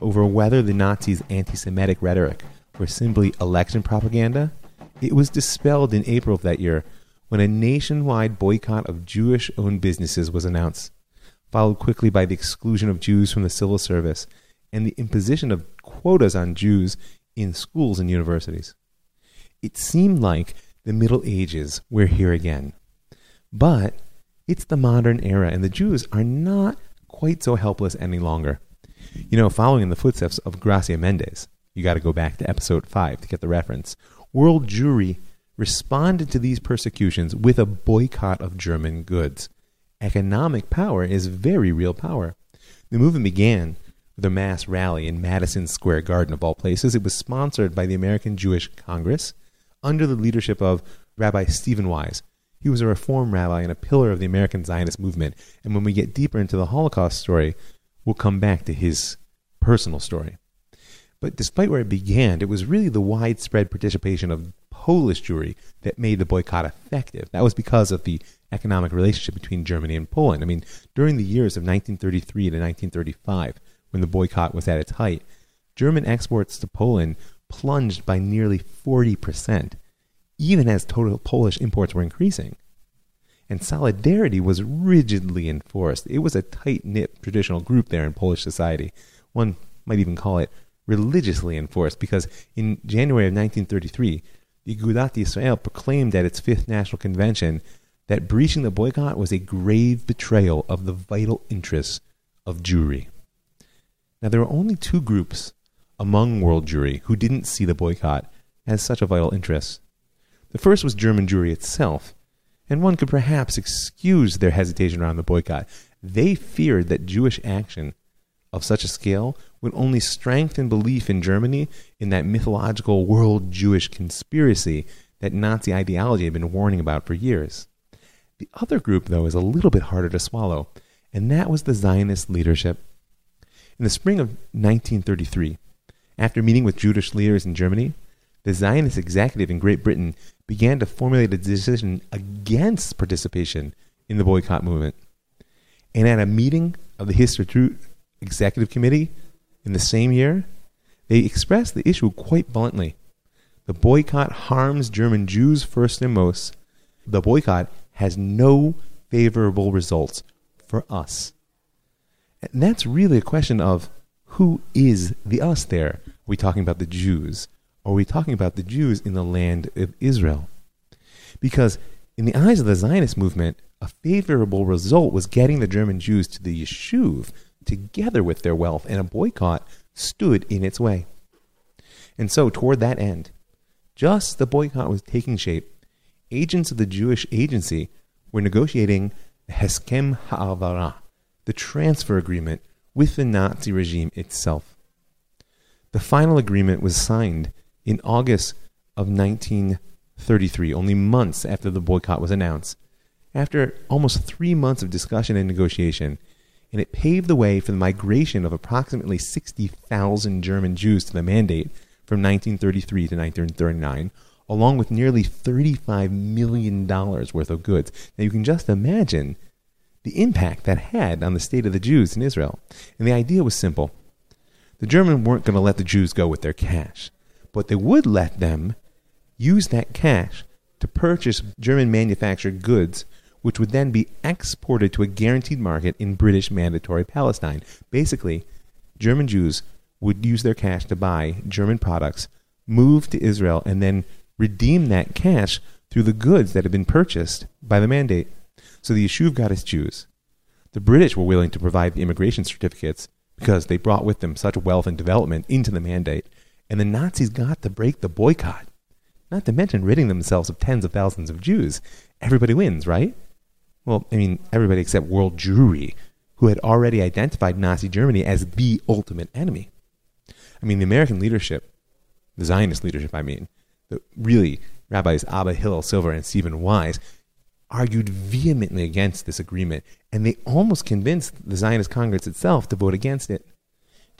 over whether the Nazis' anti Semitic rhetoric were simply election propaganda, it was dispelled in April of that year when a nationwide boycott of Jewish owned businesses was announced, followed quickly by the exclusion of Jews from the civil service and the imposition of quotas on Jews in schools and universities. It seemed like the Middle Ages were here again. But it's the modern era, and the Jews are not quite so helpless any longer. You know, following in the footsteps of Gracia Mendes, you got to go back to episode 5 to get the reference. World Jewry responded to these persecutions with a boycott of German goods. Economic power is very real power. The movement began with a mass rally in Madison Square Garden, of all places. It was sponsored by the American Jewish Congress under the leadership of Rabbi Stephen Wise. He was a reform rabbi and a pillar of the American Zionist movement. And when we get deeper into the Holocaust story, we'll come back to his personal story. But despite where it began, it was really the widespread participation of Polish Jewry that made the boycott effective. That was because of the economic relationship between Germany and Poland. I mean, during the years of 1933 to 1935, when the boycott was at its height, German exports to Poland plunged by nearly 40%, even as total Polish imports were increasing. And solidarity was rigidly enforced. It was a tight knit traditional group there in Polish society. One might even call it religiously enforced because in January of 1933, the Agudat Israel proclaimed at its fifth national convention that breaching the boycott was a grave betrayal of the vital interests of Jewry. Now, there were only two groups among world Jewry who didn't see the boycott as such a vital interest. The first was German Jewry itself, and one could perhaps excuse their hesitation around the boycott. They feared that Jewish action of such a scale would only strengthen belief in Germany in that mythological world Jewish conspiracy that Nazi ideology had been warning about for years. The other group, though, is a little bit harder to swallow, and that was the Zionist leadership. In the spring of 1933, after meeting with Jewish leaders in Germany, the Zionist executive in Great Britain began to formulate a decision against participation in the boycott movement. And at a meeting of the Histadrut Executive Committee in the same year, they expressed the issue quite bluntly. The boycott harms German Jews first and most. The boycott has no favorable results for us. And that's really a question of who is the us there? Are we talking about the Jews? Are we talking about the Jews in the land of Israel? Because in the eyes of the Zionist movement, a favorable result was getting the German Jews to the Yishuv together with their wealth, and a boycott stood in its way. And so, toward that end, just the boycott was taking shape, agents of the Jewish agency were negotiating the Heskem Ha'avara, the transfer agreement with the Nazi regime itself. The final agreement was signed in August of 1933, only months after the boycott was announced. After almost three months of discussion and negotiation, and it paved the way for the migration of approximately 60,000 German Jews to the Mandate from 1933 to 1939, along with nearly $35 million worth of goods. Now you can just imagine the impact that had on the state of the Jews in Israel. And the idea was simple. The Germans weren't going to let the Jews go with their cash, but they would let them use that cash to purchase German manufactured goods which would then be exported to a guaranteed market in British Mandatory Palestine. Basically, German Jews would use their cash to buy German products, move to Israel, and then redeem that cash through the goods that had been purchased by the mandate. So the Yishuv got its Jews. The British were willing to provide the immigration certificates because they brought with them such wealth and development into the mandate. And the Nazis got to break the boycott, not to mention ridding themselves of tens of thousands of Jews. Everybody wins, right? well, I mean, everybody except world Jewry, who had already identified Nazi Germany as the ultimate enemy. I mean, the American leadership, the Zionist leadership, I mean, the, really, Rabbis Abba Hillel Silver and Stephen Wise argued vehemently against this agreement, and they almost convinced the Zionist Congress itself to vote against it.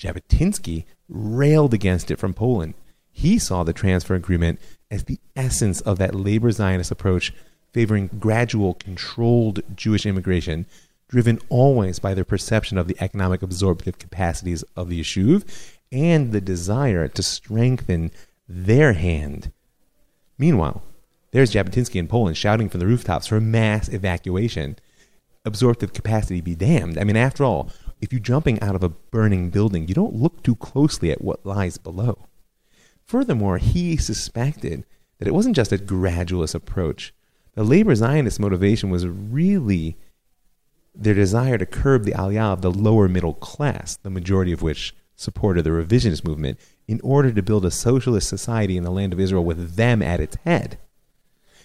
Jabotinsky railed against it from Poland. He saw the transfer agreement as the essence of that labor Zionist approach favoring gradual, controlled Jewish immigration, driven always by their perception of the economic absorptive capacities of the Yishuv and the desire to strengthen their hand. Meanwhile, there's Jabotinsky in Poland shouting from the rooftops for mass evacuation. Absorptive capacity be damned. I mean, after all, if you're jumping out of a burning building, you don't look too closely at what lies below. Furthermore, he suspected that it wasn't just a gradualist approach. The labor Zionist motivation was really their desire to curb the aliyah of the lower middle class, the majority of which supported the revisionist movement, in order to build a socialist society in the land of Israel with them at its head.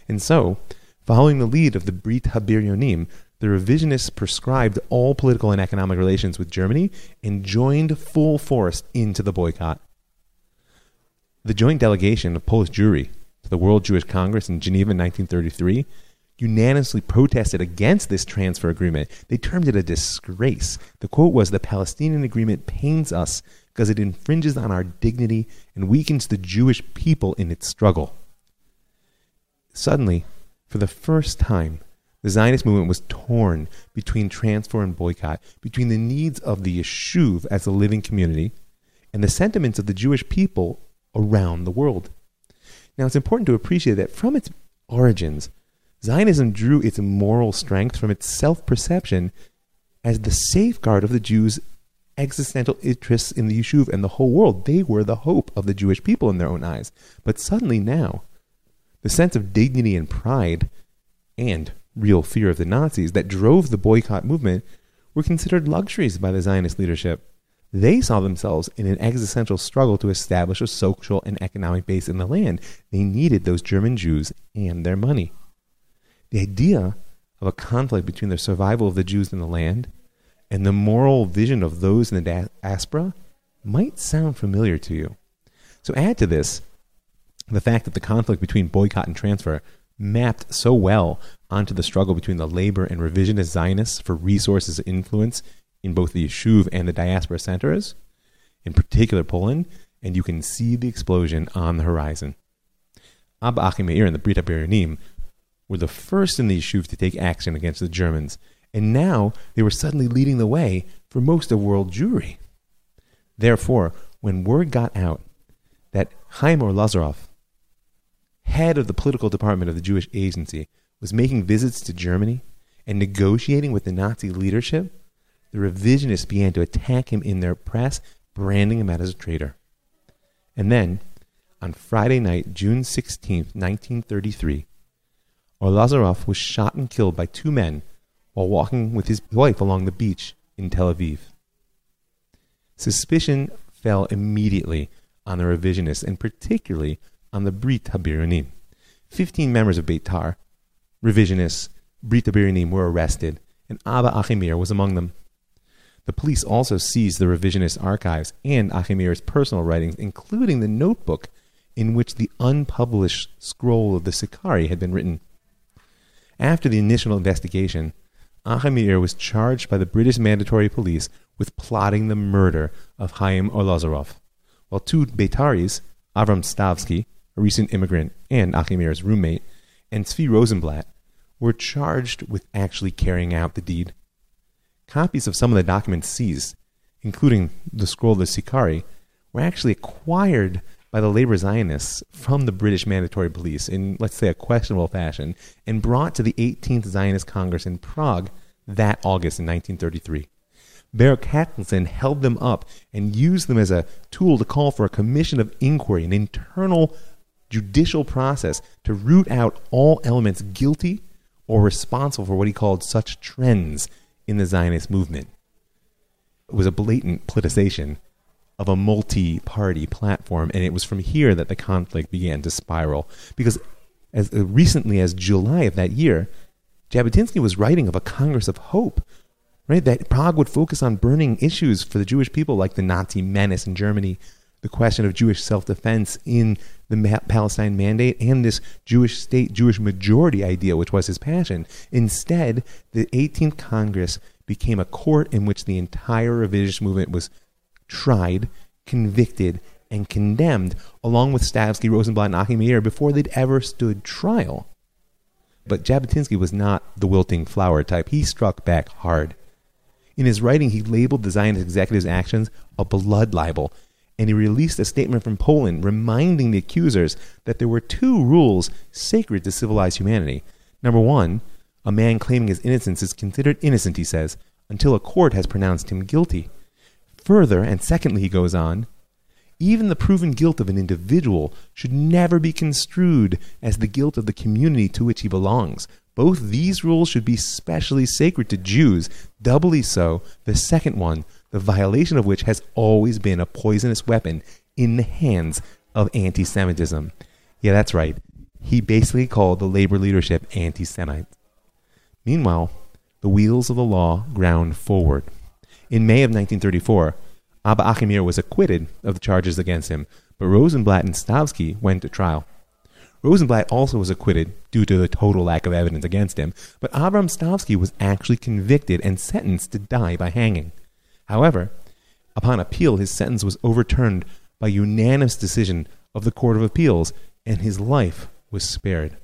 And so, following the lead of the Brit Habiryonim, the revisionists prescribed all political and economic relations with Germany and joined full force into the boycott. The joint delegation of Polish Jewry to the World Jewish Congress in Geneva in 1933 unanimously protested against this transfer agreement. They termed it a disgrace. The quote was The Palestinian agreement pains us because it infringes on our dignity and weakens the Jewish people in its struggle. Suddenly, for the first time, the Zionist movement was torn between transfer and boycott, between the needs of the Yishuv as a living community and the sentiments of the Jewish people around the world. Now, it's important to appreciate that from its origins, Zionism drew its moral strength from its self perception as the safeguard of the Jews' existential interests in the Yishuv and the whole world. They were the hope of the Jewish people in their own eyes. But suddenly now, the sense of dignity and pride and real fear of the Nazis that drove the boycott movement were considered luxuries by the Zionist leadership. They saw themselves in an existential struggle to establish a social and economic base in the land. They needed those German Jews and their money. The idea of a conflict between the survival of the Jews in the land and the moral vision of those in the diaspora might sound familiar to you. So add to this the fact that the conflict between boycott and transfer mapped so well onto the struggle between the labor and revisionist Zionists for resources and influence in both the Yishuv and the diaspora centers, in particular Poland, and you can see the explosion on the horizon. Abba Achimeir and the Brit HaBiryonim were the first in the Yishuv to take action against the Germans, and now they were suddenly leading the way for most of world Jewry. Therefore, when word got out that Chaim Arlosoroff, head of the political department of the Jewish Agency, was making visits to Germany and negotiating with the Nazi leadership, the revisionists began to attack him in their press, branding him out as a traitor. And then, on Friday night, June 16, 1933, Arlosoroff was shot and killed by two men while walking with his wife along the beach in Tel Aviv. Suspicion fell immediately on the revisionists and particularly on the Brit Habiryonim. Fifteen members of Beitar revisionists, Brit Habiryonim, were arrested, and Abba Achimeir was among them. The police also seized the revisionist archives and Achimeir's personal writings, including the notebook in which the unpublished scroll of the Sicarii had been written. After the initial investigation, Achimeir was charged by the British Mandatory Police with plotting the murder of Chaim Arlosoroff, while two Beitaris, Avram Stavsky, a recent immigrant and Achimeir's roommate, and Tzvi Rosenblatt were charged with actually carrying out the deed. Copies of some of the documents seized, including the scroll of the Sicarii, were actually acquired by the labor Zionists from the British Mandatory Police in, let's say, a questionable fashion, and brought to the 18th Zionist Congress in Prague that August in 1933. Baruch Katznelson held them up and used them as a tool to call for a commission of inquiry, an internal judicial process to root out all elements guilty or responsible for what he called such trends in the Zionist movement. It was a blatant politicization of a multi party platform, and it was from here that the conflict began to spiral. Because as uh, recently as July of that year, Jabotinsky was writing of a Congress of Hope, right? That Prague would focus on burning issues for the Jewish people, like the Nazi menace in Germany, the question of Jewish self defense in the Palestine Mandate and this Jewish state, Jewish majority idea, which was his passion. Instead, the 18th Congress became a court in which the entire revisionist movement was tried, convicted, and condemned, along with Stavsky, Rosenblatt, and Achimeir before they'd ever stood trial. But Jabotinsky was not the wilting flower type. He struck back hard. In his writing, he labeled the Zionist executive's actions a blood libel and he released a statement from Poland reminding the accusers that there were two rules sacred to civilized humanity. Number one, a man claiming his innocence is considered innocent, he says, until a court has pronounced him guilty. Further, and secondly, he goes on, even the proven guilt of an individual should never be construed as the guilt of the community to which he belongs. Both these rules should be specially sacred to Jews, doubly so the second one, the violation of which has always been a poisonous weapon in the hands of anti Semitism. Yeah, that's right. He basically called the labor leadership anti Semites. Meanwhile, the wheels of the law ground forward. In May of 1934, Abba Achimeir was acquitted of the charges against him, but Rosenblatt and Stavsky went to trial. Rosenblatt also was acquitted due to the total lack of evidence against him, but Avram Stavsky was actually convicted and sentenced to die by hanging. However, upon appeal, his sentence was overturned by unanimous decision of the Court of Appeals, and his life was spared.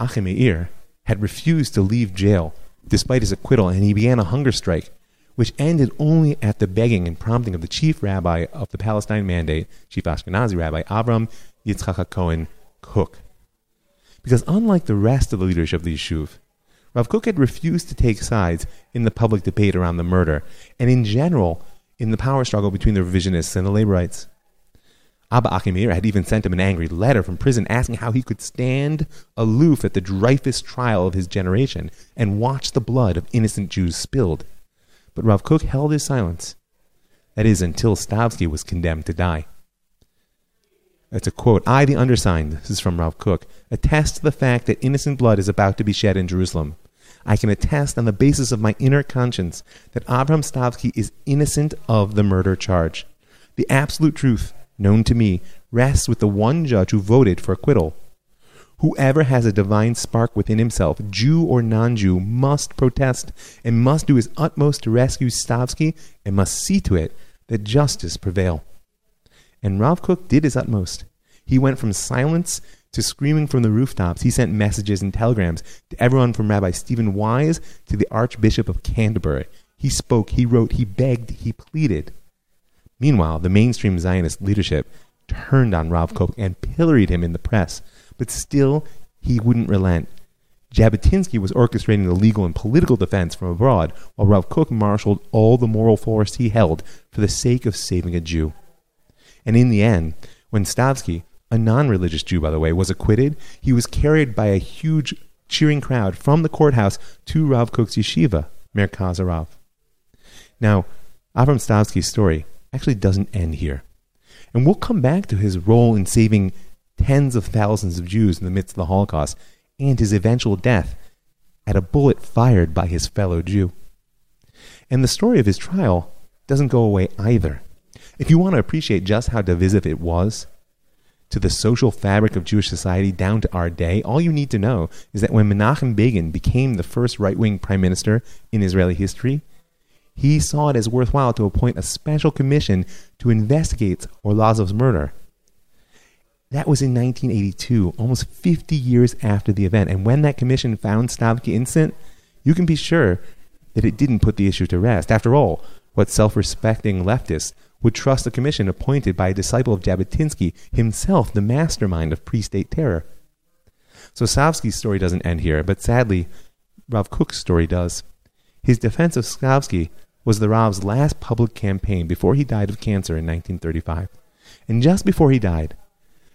Achimeir had refused to leave jail despite his acquittal, and he began a hunger strike which ended only at the begging and prompting of the chief rabbi of the Palestine Mandate, Chief Ashkenazi Rabbi Avram Yitzchak Cohen Kook. Because unlike the rest of the leadership of the Yishuv, Rav Kook had refused to take sides in the public debate around the murder, and in general, in the power struggle between the revisionists and the laborites. Abba Achimeir had even sent him an angry letter from prison asking how he could stand aloof at the Dreyfus trial of his generation and watch the blood of innocent Jews spilled. But Rav Kook held his silence. That is, until Stavsky was condemned to die. That's a quote. I, the undersigned, this is from Rav Kook, attest to the fact that innocent blood is about to be shed in Jerusalem. I can attest on the basis of my inner conscience that Avram Stavsky is innocent of the murder charge. The absolute truth, known to me, rests with the one judge who voted for acquittal. Whoever has a divine spark within himself, Jew or non Jew, must protest and must do his utmost to rescue Stavsky and must see to it that justice prevail. And Rav Kook did his utmost. He went from silence to screaming from the rooftops. He sent messages and telegrams to everyone from Rabbi Stephen Wise to the Archbishop of Canterbury. He spoke, he wrote, he begged, he pleaded. Meanwhile, the mainstream Zionist leadership turned on Rav Kook and pilloried him in the press but still he wouldn't relent. Jabotinsky was orchestrating the legal and political defense from abroad, while Rav Kook marshaled all the moral force he held for the sake of saving a Jew. And in the end, when Stavsky, a non religious Jew, by the way, was acquitted, he was carried by a huge cheering crowd from the courthouse to Rav Kook's yeshiva, Merkaz Harav. Now, Avram Stavsky's story actually doesn't end here. And we'll come back to his role in saving tens of thousands of Jews in the midst of the Holocaust, and his eventual death at a bullet fired by his fellow Jew. And the story of his trial doesn't go away either. If you want to appreciate just how divisive it was to the social fabric of Jewish society down to our day, all you need to know is that when Menachem Begin became the first right wing prime minister in Israeli history, he saw it as worthwhile to appoint a special commission to investigate Arlosoroff's murder that was in 1982, almost 50 years after the event. And when that commission found Stavsky innocent, you can be sure that it didn't put the issue to rest. After all, what self respecting leftists would trust a commission appointed by a disciple of Jabotinsky, himself the mastermind of pre state terror? So Stavsky's story doesn't end here, but sadly, Rav Kook's story does. His defense of Stavsky was the Rav's last public campaign before he died of cancer in 1935. And just before he died,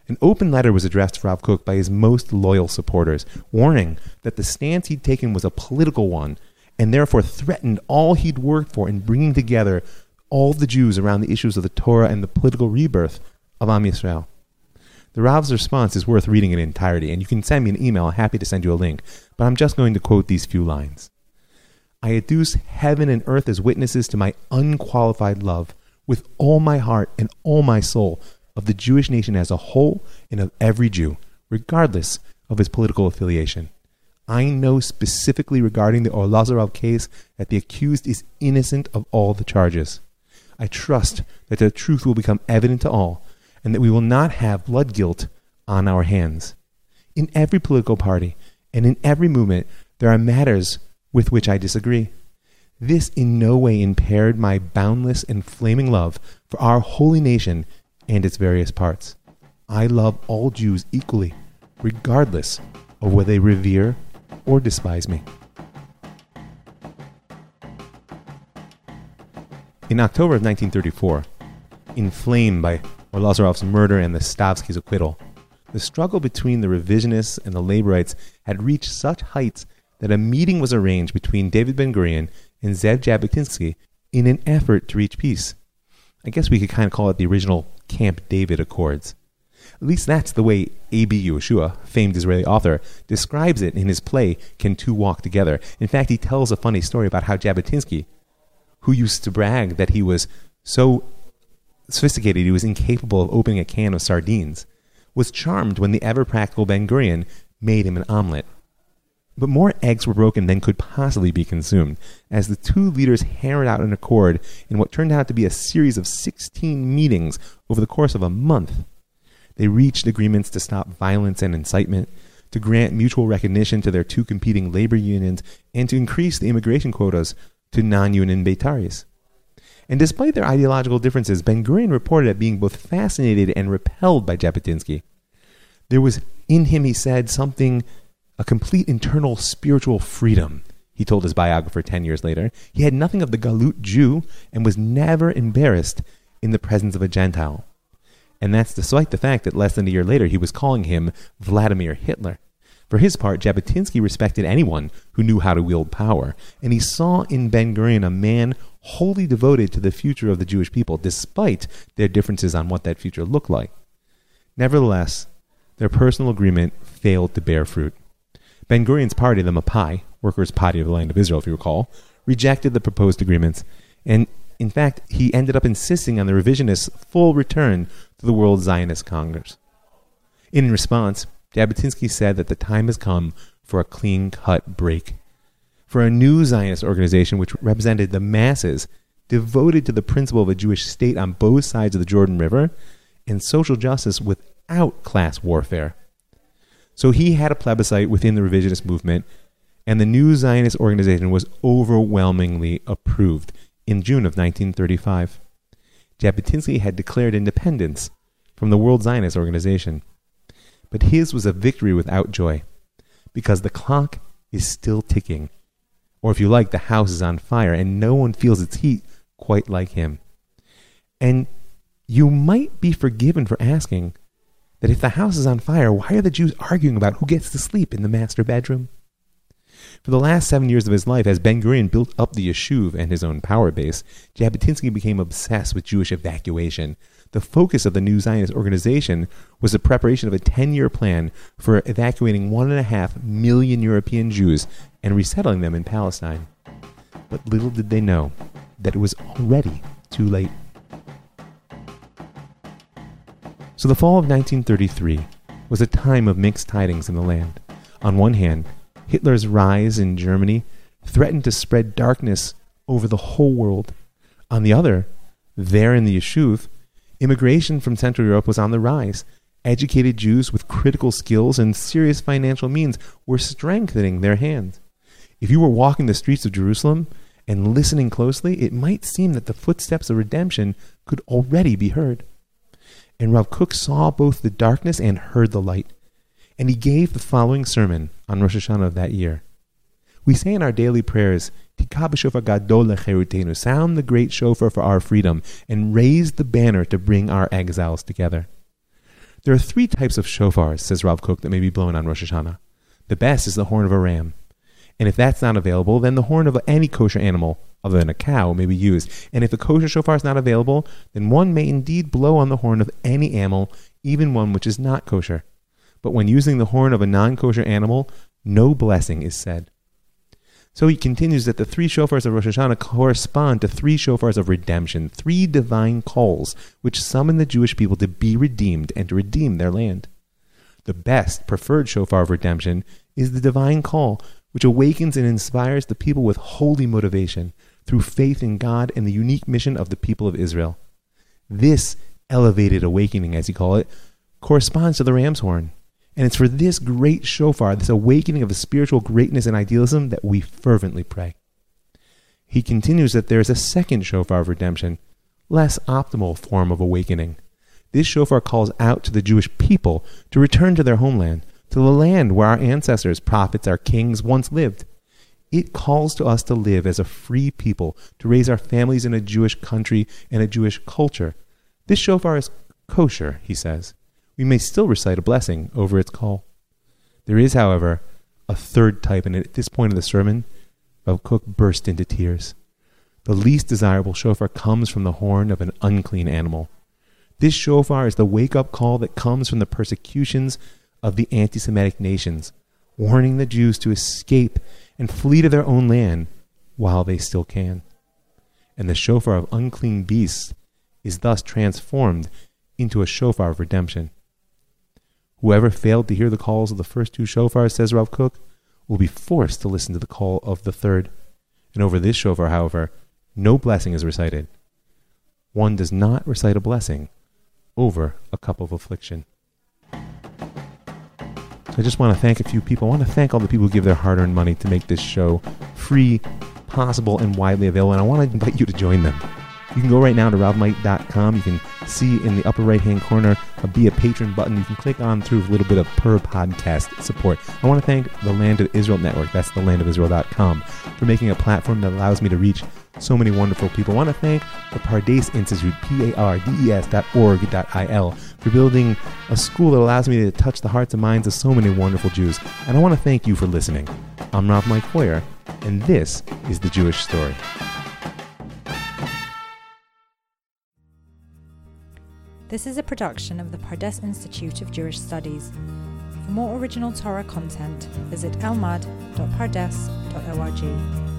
an open letter was addressed to Rav Kook by his most loyal supporters, warning that the stance he'd taken was a political one and therefore threatened all he'd worked for in bringing together all the Jews around the issues of the Torah and the political rebirth of Am Yisrael. The Rav's response is worth reading in entirety, and you can send me an email. I'm happy to send you a link, but I'm just going to quote these few lines. I adduce heaven and earth as witnesses to my unqualified love with all my heart and all my soul of the Jewish nation as a whole and of every Jew, regardless of his political affiliation. I know specifically regarding the Arlosoroff case that the accused is innocent of all the charges. I trust that the truth will become evident to all and that we will not have blood guilt on our hands. In every political party and in every movement, there are matters with which I disagree. This in no way impaired my boundless and flaming love for our holy nation and its various parts. I love all Jews equally, regardless of whether they revere or despise me. In October of 1934, inflamed by Arlosoroff's murder and the Stavsky's acquittal. The struggle between the revisionists and the laborites had reached such heights that a meeting was arranged between David Ben Gurion and Zev Jabotinsky in an effort to reach peace. I guess we could kind of call it the original Camp David Accords. At least that's the way A.B. Yehoshua, famed Israeli author, describes it in his play Can Two Walk Together. In fact, he tells a funny story about how Jabotinsky, who used to brag that he was so sophisticated he was incapable of opening a can of sardines, was charmed when the ever practical Ben Gurion made him an omelet. But more eggs were broken than could possibly be consumed, as the two leaders hammered out an accord in what turned out to be a series of 16 meetings over the course of a month. They reached agreements to stop violence and incitement, to grant mutual recognition to their two competing labor unions, and to increase the immigration quotas to non union Beitaris. And despite their ideological differences, Ben Gurion reported at being both fascinated and repelled by Jabotinsky. There was in him, he said, something a complete internal spiritual freedom, he told his biographer 10 years later. He had nothing of the Galut Jew and was never embarrassed in the presence of a Gentile. And that's despite the fact that less than a year later he was calling him Vladimir Hitler. For his part, Jabotinsky respected anyone who knew how to wield power, and he saw in Ben Gurion a man wholly devoted to the future of the Jewish people, despite their differences on what that future looked like. Nevertheless, their personal agreement failed to bear fruit. Ben Gurion's party, the Mapai, Workers' Party of the Land of Israel, if you recall, rejected the proposed agreements, and in fact, he ended up insisting on the revisionists' full return to the World Zionist Congress. In response, Jabotinsky said that the time has come for a clean cut break, for a new Zionist organization which represented the masses devoted to the principle of a Jewish state on both sides of the Jordan River and social justice without class warfare. So he had a plebiscite within the revisionist movement, and the new Zionist organization was overwhelmingly approved in June of 1935. Jabotinsky had declared independence from the World Zionist Organization. But his was a victory without joy, because the clock is still ticking. Or if you like, the house is on fire, and no one feels its heat quite like him. And you might be forgiven for asking, that if the house is on fire, why are the Jews arguing about who gets to sleep in the master bedroom? For the last seven years of his life, as Ben Gurion built up the Yishuv and his own power base, Jabotinsky became obsessed with Jewish evacuation. The focus of the new Zionist organization was the preparation of a 10 year plan for evacuating one and a half million European Jews and resettling them in Palestine. But little did they know that it was already too late. So the fall of 1933 was a time of mixed tidings in the land. On one hand, Hitler's rise in Germany threatened to spread darkness over the whole world. On the other, there in the Yishuv, immigration from Central Europe was on the rise. Educated Jews with critical skills and serious financial means were strengthening their hand. If you were walking the streets of Jerusalem and listening closely, it might seem that the footsteps of redemption could already be heard. And Rav Kook saw both the darkness and heard the light. And he gave the following sermon on Rosh Hashanah of that year. We say in our daily prayers, Sound the great shofar for our freedom, and raise the banner to bring our exiles together. There are three types of shofars, says Rav Kook, that may be blown on Rosh Hashanah. The best is the horn of a ram. And if that's not available, then the horn of any kosher animal, other than a cow, may be used. And if the kosher shofar is not available, then one may indeed blow on the horn of any animal, even one which is not kosher. But when using the horn of a non kosher animal, no blessing is said. So he continues that the three shofars of Rosh Hashanah correspond to three shofars of redemption, three divine calls which summon the Jewish people to be redeemed and to redeem their land. The best, preferred shofar of redemption is the divine call, which awakens and inspires the people with holy motivation through faith in God and the unique mission of the people of Israel. This elevated awakening, as you call it, corresponds to the ram's horn. And it's for this great shofar, this awakening of a spiritual greatness and idealism, that we fervently pray. He continues that there is a second shofar of redemption, less optimal form of awakening. This shofar calls out to the Jewish people to return to their homeland, to the land where our ancestors, prophets, our kings once lived. It calls to us to live as a free people, to raise our families in a Jewish country and a Jewish culture, This shofar is kosher, he says. We may still recite a blessing over its call. There is, however, a third type, and at this point of the sermon, Rav Kook burst into tears. The least desirable shofar comes from the horn of an unclean animal. This shofar is the wake up call that comes from the persecutions of the anti Semitic nations, warning the Jews to escape and flee to their own land while they still can. And the shofar of unclean beasts is thus transformed into a shofar of redemption. Whoever failed to hear the calls of the first two shofars, says Rav Kook, will be forced to listen to the call of the third. And over this shofar, however, no blessing is recited. One does not recite a blessing over a cup of affliction. I just want to thank a few people. I want to thank all the people who give their hard earned money to make this show free, possible, and widely available. And I want to invite you to join them. You can go right now to ravmike.com. You can see in the upper right hand corner a Be a Patron button. You can click on through a little bit of per podcast support. I want to thank the Land of Israel Network, that's the landofisrael.com, for making a platform that allows me to reach so many wonderful people. I want to thank the Pardes Institute, P A R D E S dot org dot I L, for building a school that allows me to touch the hearts and minds of so many wonderful Jews. And I want to thank you for listening. I'm Rav Mike Feuer, and this is The Jewish Story. This is a production of the Pardes Institute of Jewish Studies. For more original Torah content, visit elmad.pardes.org.